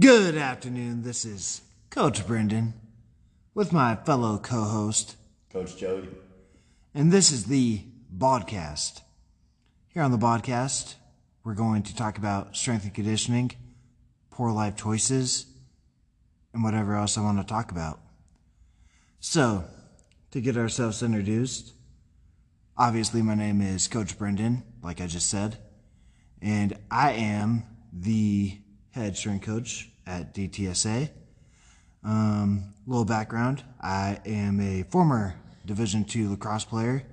Good afternoon. This is Coach Brendan with my fellow co host, Coach Joey. and this is the Baldcast. Here on the Baldcast, we're going to talk about strength and conditioning, poor life choices, and whatever else I want to talk about. So, to get ourselves introduced, obviously, my name is Coach Brendan, like I just said, and I am the head strength coach at DTSA. Um, little background: I am a former Division two lacrosse player.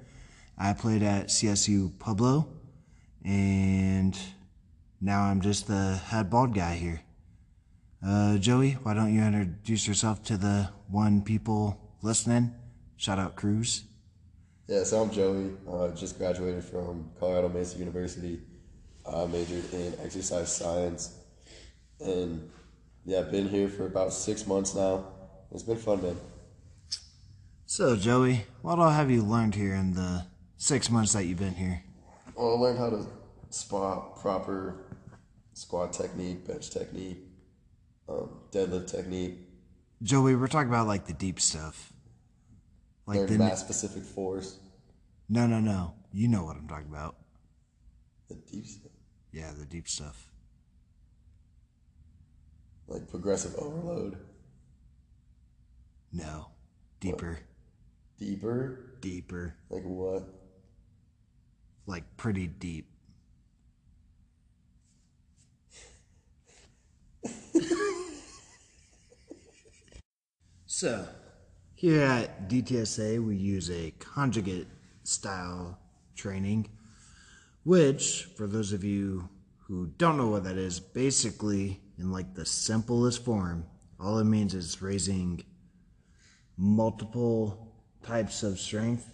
I played at CSU Pueblo, and now I'm just the head bald guy here. Uh, Joey, why don't you introduce yourself to the one people listening? Shout out Cruz. Yeah, so I'm Joey. Uh, just graduated from Colorado Mesa University. I majored in exercise science. And yeah, I've been here for about six months now. It's been fun, man. So, Joey, what all have you learned here in the six months that you've been here? Well, I learned how to spot proper squat technique, bench technique, um, deadlift technique, Joey, we're talking about like the deep stuff. Like learned the mass specific force, no, no, no. You know what I'm talking about. the deep stuff, Yeah, the deep stuff. Like progressive overload, No, deeper, deeper, deeper, like what? like pretty deep. so, here at DTSA, we use a conjugate style training, which, for those of you who don't know what that is, basically, in like the simplest form, all it means is raising multiple types of strength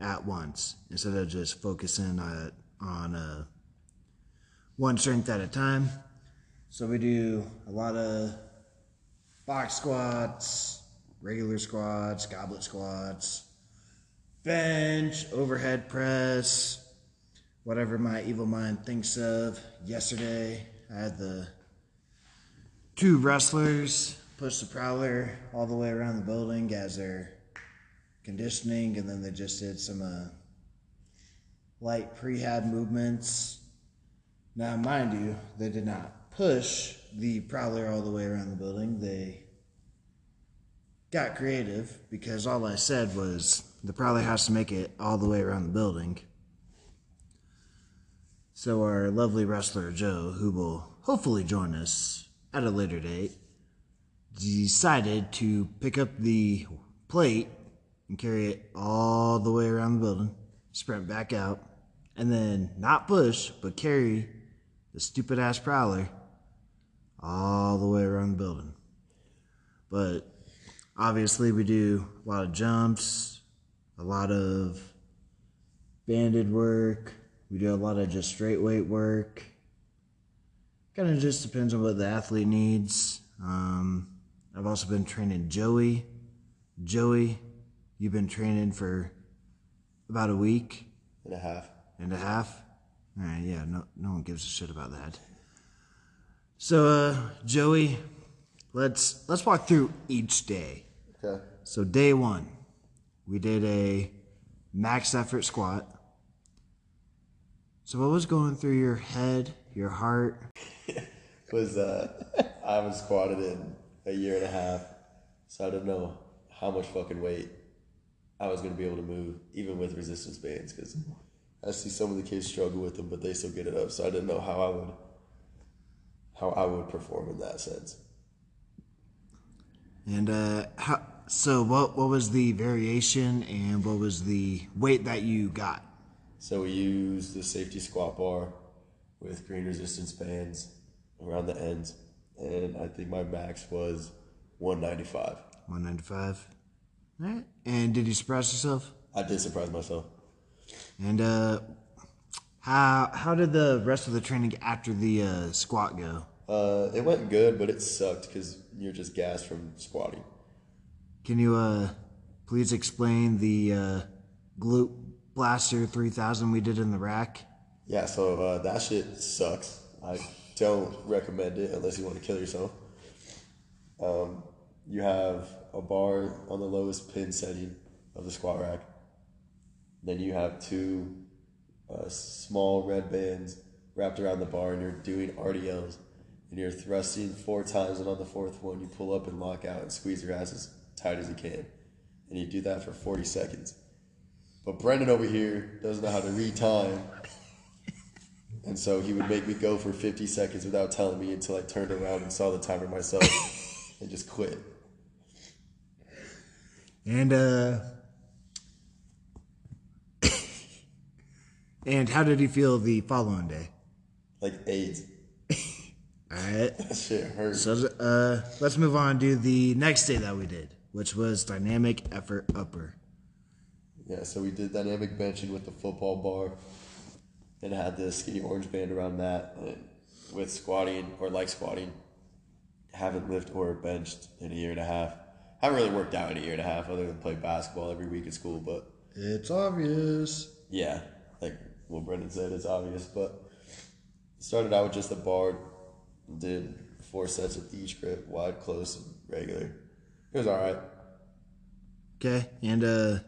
at once instead of just focusing on, on uh, one strength at a time. So we do a lot of box squats, regular squats, goblet squats, bench, overhead press, whatever my evil mind thinks of. Yesterday, I had the two wrestlers push the prowler all the way around the building as they're conditioning, and then they just did some uh, light prehab movements. Now, mind you, they did not push the prowler all the way around the building. They got creative because all I said was the prowler has to make it all the way around the building. So, our lovely wrestler Joe, who will hopefully join us at a later date, decided to pick up the plate and carry it all the way around the building, sprint back out, and then not push, but carry the stupid ass prowler all the way around the building. But obviously, we do a lot of jumps, a lot of banded work, we do a lot of just straight weight work. Kind of just depends on what the athlete needs. Um, I've also been training Joey. Joey, you've been training for about a week And a half. and a half. All right, yeah, no, no one gives a shit about that. So, uh, Joey, let's let's walk through each day. Okay. So, day one, we did a max effort squat. So, what was going through your head, your heart? was uh, I haven't squatted in a year and a half, so I didn't know how much fucking weight I was gonna be able to move, even with resistance bands, because I see some of the kids struggle with them, but they still get it up. So I didn't know how I would how I would perform in that sense. And uh, how, so, what what was the variation, and what was the weight that you got? So we used the safety squat bar with green resistance bands around the ends, and I think my max was 195. One ninety five. All right. And did you surprise yourself? I did surprise myself. And uh, how how did the rest of the training after the uh, squat go? Uh, it went good, but it sucked because you're just gassed from squatting. Can you uh, please explain the uh, glute blaster three thousand we did in the rack? Yeah, so uh, that shit sucks. I don't recommend it unless you want to kill yourself. Um, you have a bar on the lowest pin setting of the squat rack. Then you have two uh, small red bands wrapped around the bar, and you're doing RDLs. And you're thrusting four times, and on the fourth one, you pull up and lock out and squeeze your ass as tight as you can. And you do that for 40 seconds. But Brendan over here doesn't know how to read time. And so he would make me go for 50 seconds without telling me until I turned around and saw the timer myself and just quit. And uh And how did he feel the following day? Like AIDS. Alright. That shit hurt. So uh let's move on to the next day that we did, which was dynamic effort upper. Yeah, so we did dynamic benching with the football bar and had the skinny orange band around that. And with squatting or like squatting, haven't lifted or benched in a year and a half. Haven't really worked out in a year and a half other than play basketball every week at school, but It's obvious. yeah, like what Brendan said, it's obvious. But started out with just a bar, did four sets of each grip, wide, close, and regular. It was all right. Okay. And uh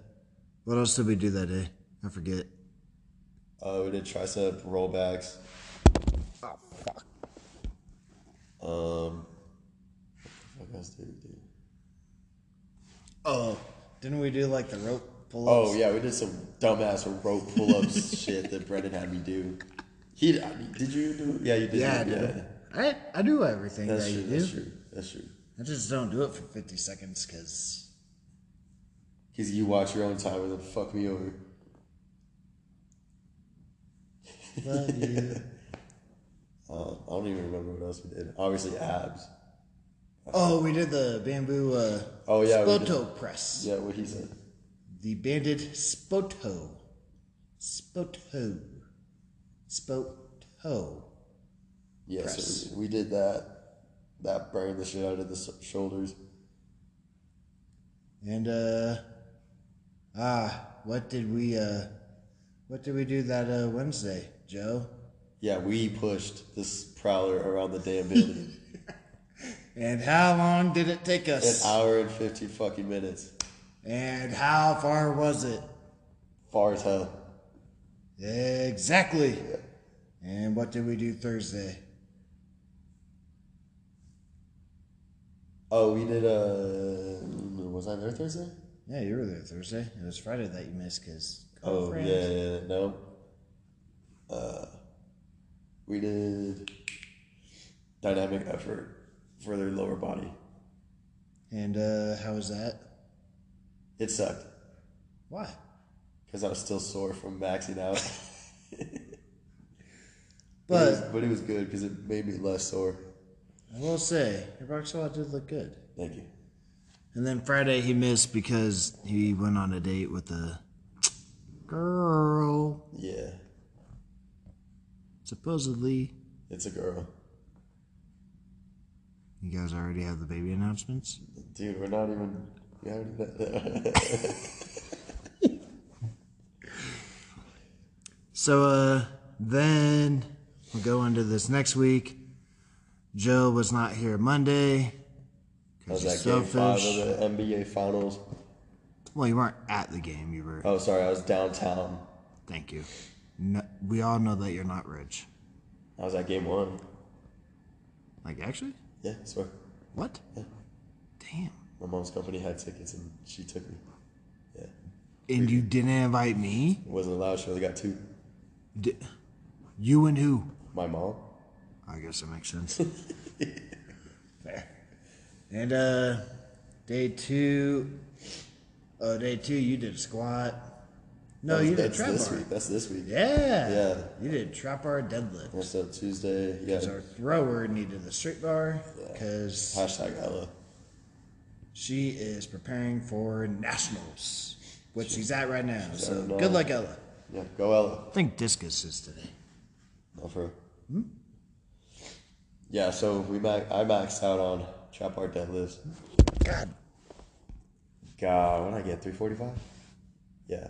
what else did we do that day? I forget. Uh, we did tricep rollbacks. Oh fuck. Um, what the fuck else did we do? Oh, didn't we do like the rope pull ups? Oh yeah, we did some dumbass rope pull-ups shit that Brendan had me do. He did you do? Yeah, you did. Yeah, I yeah. I I do everything That's that true. you do. That's true. That's true. I just don't do it for fifty seconds because Because you watch your own time and then fuck me over. Love you. Uh, I don't even remember what else we did. Obviously abs. Oh, we did the bamboo uh Oh, yeah, we did. spoto press. Yeah, what he said. The banded spoto. Spoto. Spoto. Yeah, Press. so we did that. That burned the shit out of the s- shoulders. And uh ah, what did we uh what did we do that uh Wednesday, Joe? Yeah, we pushed this prowler around the damn building. And how long did it take us? An hour and fifty fucking minutes. And how far was it? Far as hell. Exactly. And what did we do Thursday? Oh, we did. Uh, was I there Thursday? Yeah, you were there Thursday. It was Friday that you missed because Oh yeah, yeah, no. Uh, we did dynamic effort for their lower body. And uh, how was that? It sucked Why? because I was still sore from maxing out. But it was, but it was good because it made me less sore. I will say your box squat did look good. Thank you. And then Friday he missed because he went on a date with a girl. Yeah, Supposedly, it's a girl, you guys already have the baby announcements. dude. We're not even. We So uh, then we'll go into this next week. Joe was not here Monday. Was 'cause that game five of the NBA Finals. Well, you weren't at the game. You were. Oh, sorry, I was downtown. Thank you. No, we all know that you're not rich. I was at game one. Like, actually? Yeah, I swear. What? Yeah. Damn. My mom's company had tickets and she took me. Yeah. And you didn't invite me? It wasn't allowed. She only got two. Di- you and who? My mom. I guess that makes sense. Fair. And uh, day two. Oh, day two, you did squat. No, That's- you did that's trap this bar. week. That's this week. Yeah. Yeah. You did trap bar deadlift. Up Tuesday. Yeah. Because our thrower needed the straight bar because Hashtag Ella. she is preparing for nationals, which she's at right now. So good luck, Ella. Yeah, go Ella. I think discus is today. Not for. Hmm? Yeah, so we I maxed out on trap bar deadlifts. God. God, what did I get? 345? Yeah.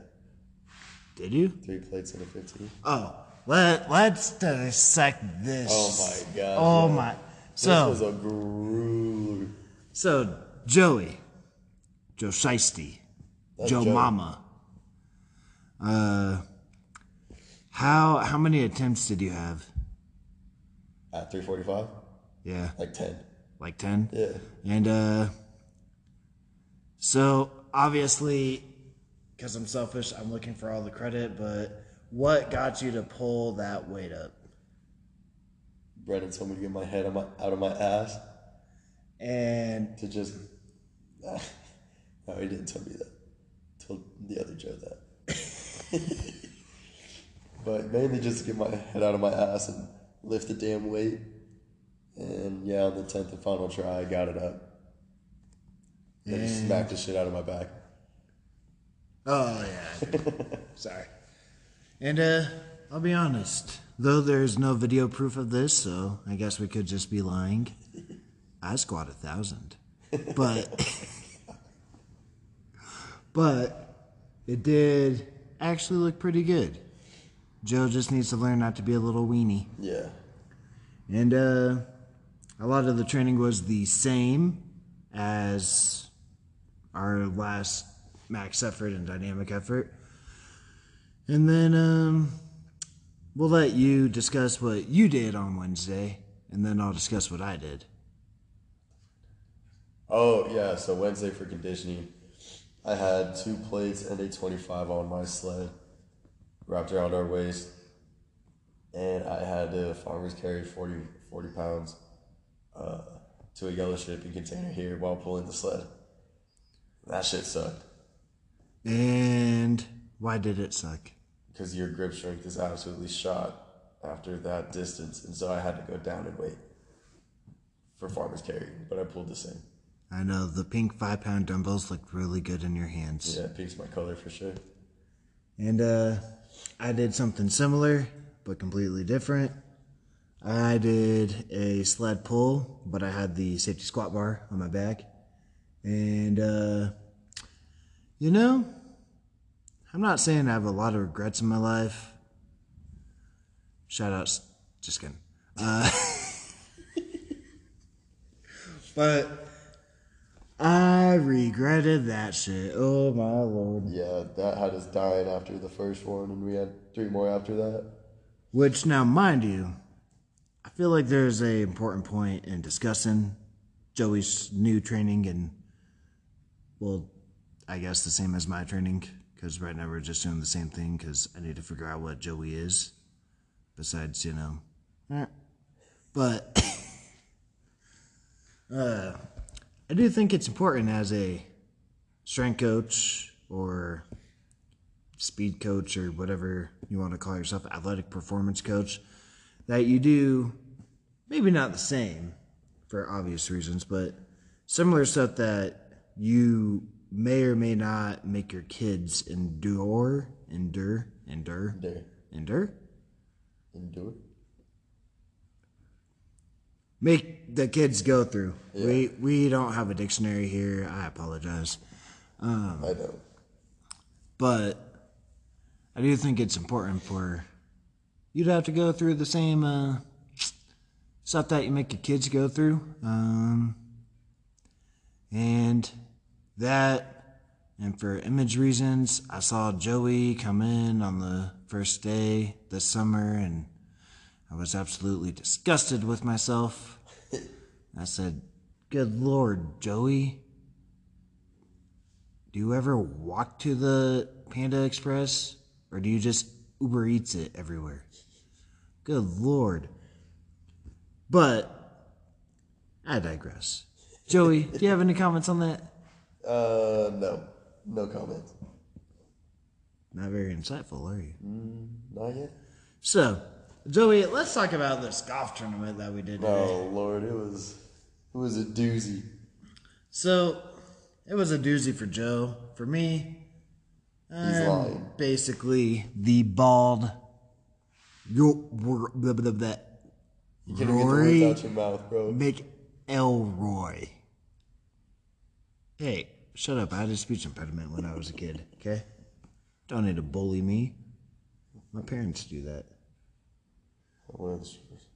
Did you? Three plates and a 15. Oh, let let's dissect this. Oh my god. Oh man. my. This was a grueler. so Joey, Joe Shiesty, Joe Joey. Mama. Uh, how how many attempts did you have? At 345? Yeah, Like 10. like ten. Yeah. And uh, so obviously, because I'm selfish, I'm looking for all the credit. But what got you to pull that weight up? Brendan told me to get my head out of my ass And to just. no, he didn't tell me that. Told the other Joe that. but mainly just to get my head out of my ass and lift the damn weight. And yeah, on the 10th and final try, I got it up. Then he And- smacked the shit out of my back. oh yeah, sorry. And uh, I'll be honest, though there's no video proof of this, so I guess we could just be lying. I squat a thousand, but but it did actually look pretty good. Joe just needs to learn not to be a little weenie. Yeah. And uh, a lot of the training was the same as our last max effort and dynamic effort. And then um, we'll let you discuss what you did on Wednesday, and then I'll discuss what I did. Oh yeah, so Wednesday for conditioning, I had two plates and a twenty-five on my sled, wrapped around our waist, and I had to farmers carry 40, 40 pounds uh, to a yellow shipping container here while pulling the sled. That shit sucked And why did it suck? because your grip strength is absolutely shot after that distance, and so I had to go down and wait for farmers carry, but I pulled the same. I know the pink five pound dumbbells looked really good in your hands. Yeah, pink's my color for sure. And uh, I did something similar, but completely different. I did a sled pull, but I had the safety squat bar on my back. And, uh, you know, I'm not saying I have a lot of regrets in my life. Shout outs, just kidding. Uh, but I regretted that shit. Oh my lord. Yeah, that had us dying after the first one, and we had three more after that. Which now, mind you, I feel like there's a important point in discussing Joey's new training and, well, I guess the same as my training because right now we're just doing the same thing because I need to figure out what Joey is, besides you know, eh. but uh, I do think it's important as a strength coach or speed coach or whatever you want to call yourself, athletic performance coach, that you do maybe not the same for obvious reasons, but similar stuff that you may or may not make your kids endure, endure, endure, endure, endure, endure. make the kids go through. We we don't have a dictionary here. I apologize. I know. but I do think it's important for you to have to go through the same uh, stuff that you make your kids go through. Um, and that, and for image reasons, I saw Joey come in on the first day this summer, and I was absolutely disgusted with myself. I said, Good Lord, Joey. Do you ever walk to the Panda Express or do you just Uber Eats it everywhere? Good lord. But I digress. Joey, do you have any comments on that? Uh, no, no comments. Not very insightful, are you? Not yet. So, Joey, let's talk about this golf tournament that we did today. Oh Lord, it was, it was a doozy. So, it was a doozy for Joe. For me, He's I'm lying. basically the bald. You can't get the words out your mouth, bro. McElroy. Hey, shut up. I had a speech impediment when I was a kid, okay? Don't need to bully me. My parents do that. One of the strippers.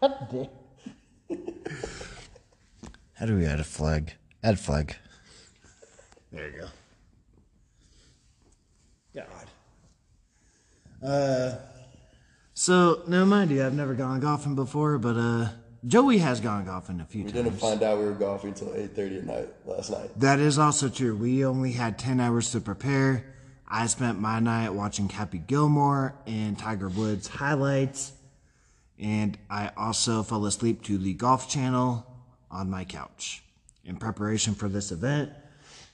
How do we add a flag? Add flag. There you go. God. Uh, so no mind you, I've never gone golfing before, but uh, Joey has gone golfing a few We times. We didn't find out we were golfing until 8.30 at night last night. That is also true. We only had 10 hours to prepare. I spent my night watching Happy Gilmore and Tiger Woods highlights. And I also fell asleep to the Golf Channel on my couch in preparation for this event.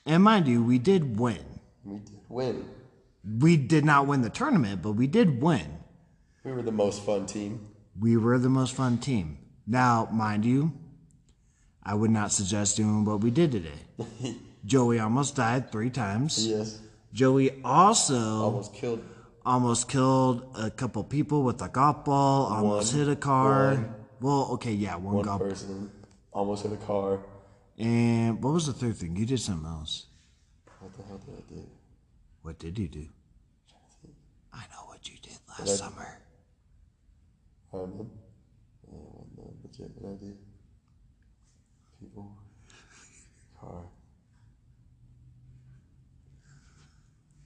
And mind you, we did win. We did win. We did not win the tournament, but we did win. We were the most fun team. We were the most fun team. Now, mind you, I would not suggest doing what we did today. Joey almost died three times. Yes. Joey also Almost killed. almost killed a couple people with a golf ball, almost One. hit a car. One. Well, okay, yeah, one, One golf. person almost hit a car. And what was the third thing? You did something else. What the hell did I do? What did you do? I know what you did last I- summer. I know. I don't know. Legit, what I did. People. Car.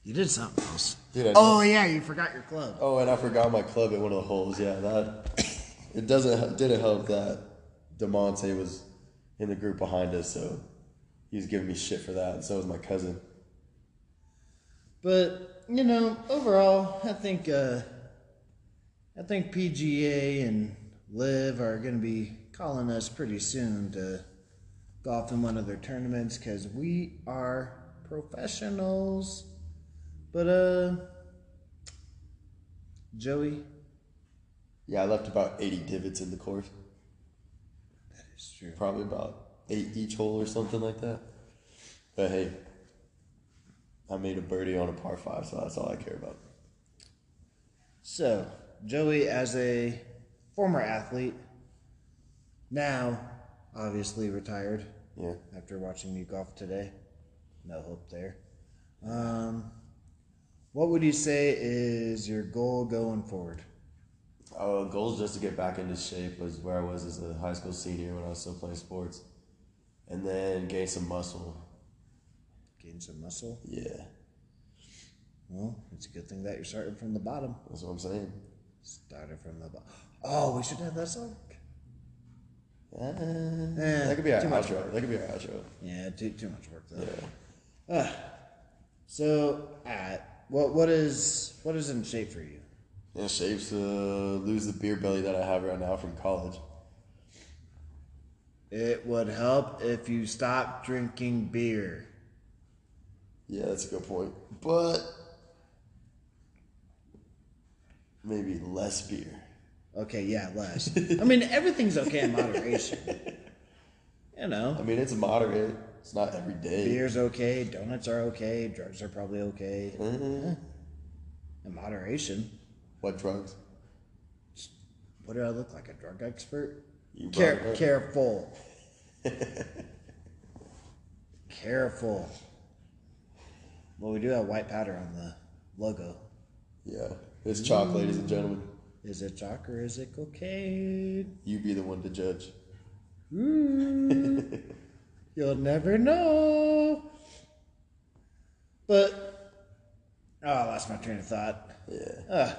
You did something else. Dude, I Oh yeah, you forgot your club. Oh, and I forgot my club at one of the holes. Yeah, that it doesn't didn't help that Demonte was in the group behind us, so he was giving me shit for that. And so was my cousin. But you know, overall, I think uh, I think PGA and LIV are going to be calling us pretty soon to golf in one of their tournaments because we are professionals. But uh, Joey, Yeah, I left about eighty divots in the course. that is true. Probably about eight each hole or something like that. But hey, I made a birdie on a par five, so that's all I care about. So, Joey, as a former athlete, now obviously retired Yeah. after watching you golf today. No hope there. Um, what would you say is your goal going forward? Uh, goals just to get back into shape was where I was as a high school senior when I was still playing sports, and then gain some muscle. Gain some muscle. Yeah, Well, it's a good thing that you're starting from the bottom. that's what I'm saying. Started from the bottom. Oh, we should have that song. Uh, Eh, that could be our too much outro. That could be our outro. Yeah, too too much work though. Yeah. So, uh, what what is what is in shape for you? In shapes to lose the beer belly that I have right now from college. It would help if you stopped drinking beer. Yeah, that's a good point. But maybe less beer. Okay, yeah, less. I mean, everything's okay in moderation. You know, I mean, it's moderate. It's not every day. beer's okay, donuts are okay, drugs are probably okay. Mm-hmm. In moderation. What drugs? What do I look like? A drug expert? You Care- brought it up. careful. careful. Well, we do have white powder on the logo. Yeah, it's chalk, ladies and gentlemen. Is it chalk or is it cocaine? You be the one to judge. Ooh, you'll never know. But oh, I lost my train of thought. Yeah. Uh,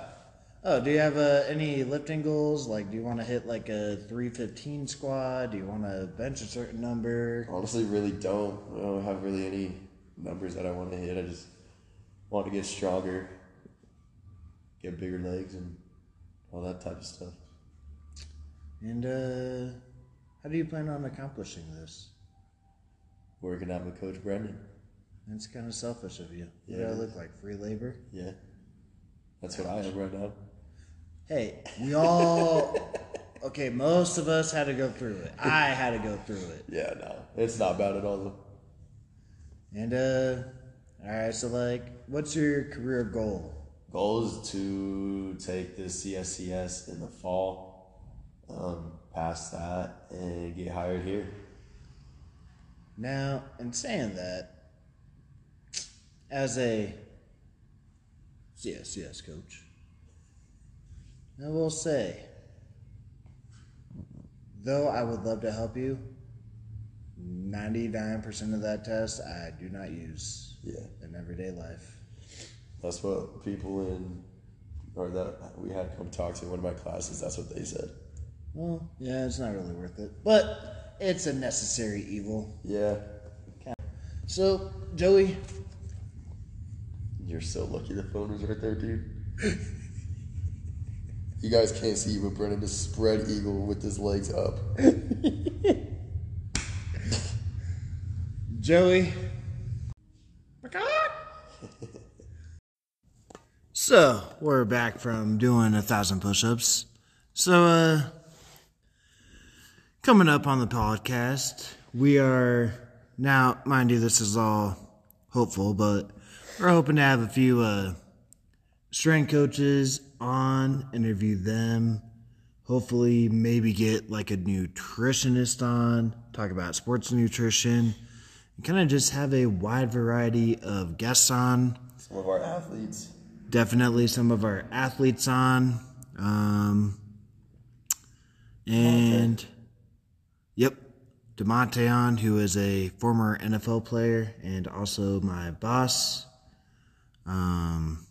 oh, do you have uh, any lifting goals? Like, do you want to hit like a three fifteen squat? Do you want to bench a certain number? Honestly, really don't. I don't have really any numbers that I want to hit. I just want to get stronger, get bigger legs, and all that type of stuff. And uh, how do you plan on accomplishing this? Working out with Coach Brendan. It's kind of selfish of you. What Yeah. do I look like? Free labor? Yeah. That's what I am right now. Hey, we all. okay, most of us had to go through it. I had to go through it. Yeah, no. It's not bad at all, though. And uh, all right. So like, what's your career goal? Goal is to take this CSCS in the fall, um, pass that, and get hired here. Now, in saying that, as a CSCS coach, I will say, though I would love to help you, 99% of that test I do not use Yeah. in everyday life. That's what people in, or that we had come talk to in one of my classes. That's what they said. Well, yeah, it's not really worth it. But it's a necessary evil. Yeah. So, Joey, You're so lucky the phone was right there, dude. you guys can't see, but Brendan is spread eagle with his legs up. Joey. So, we're back from doing a thousand push ups. So, uh, coming up on the podcast, we are now, mind you, this is all hopeful, but we're hoping to have a few, uh, strength coaches on, interview them, hopefully, maybe get like a nutritionist on, talk about sports nutrition, and kind of just have a wide variety of guests on. Some of our athletes. Definitely some of our athletes on. Um, and, yep, DeMonte on, who is a former NFL player and also my boss. Um,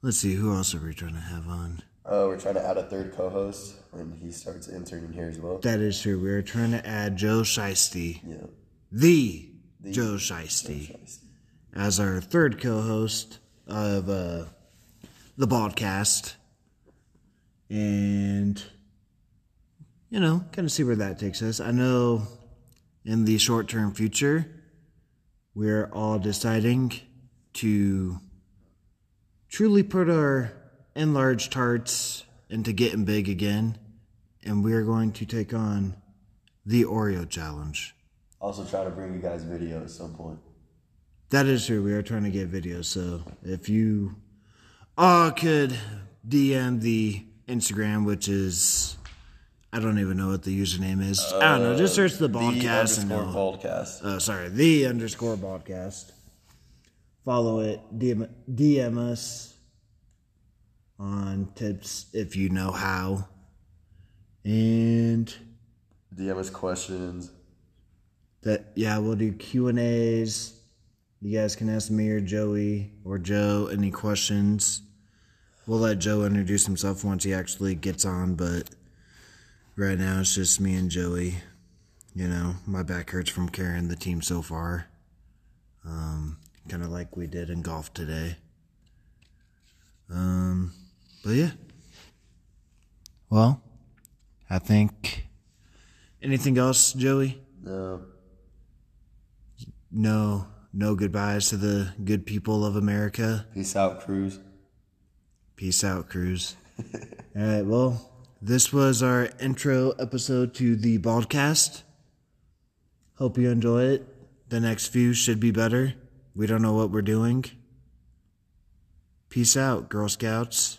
let's see, who else are we trying to have on? Uh, we're trying to add a third co-host and he starts interning here as well. That is true. We're trying to add Joe Shiesty, Yeah. the, Joe Shiesty, as our third co-host of uh, the podcast, and you know, kind of see where that takes us. I know in the short-term future, we're all deciding to truly put our enlarged hearts into getting big again, and we're going to take on the Oreo challenge. Also try to bring you guys video at some point. That is true. We are trying to get videos. So if you all could DM the Instagram, which is I don't even know what the username is. I don't know. Just search the The podcast and underscore podcast. Uh, sorry, the underscore podcast. Follow it. DM, DM us on tips if you know how. And DM us questions. that yeah we'll do q and a's you guys can ask me or joey or joe any questions. We'll let joe introduce himself once he actually gets on but right now it's just me and joey. You know my back hurts from carrying the team so far. Um kind of like we did in golf today. Um but yeah. Well i think anything else joey? No. no no goodbyes to the good people of America. Peace out, Cruz. Peace out, Cruz. All right, well, this was our intro episode to the Baldcast. Hope you enjoy it. The next few should be better. We don't know what we're doing. Peace out, Girl Scouts.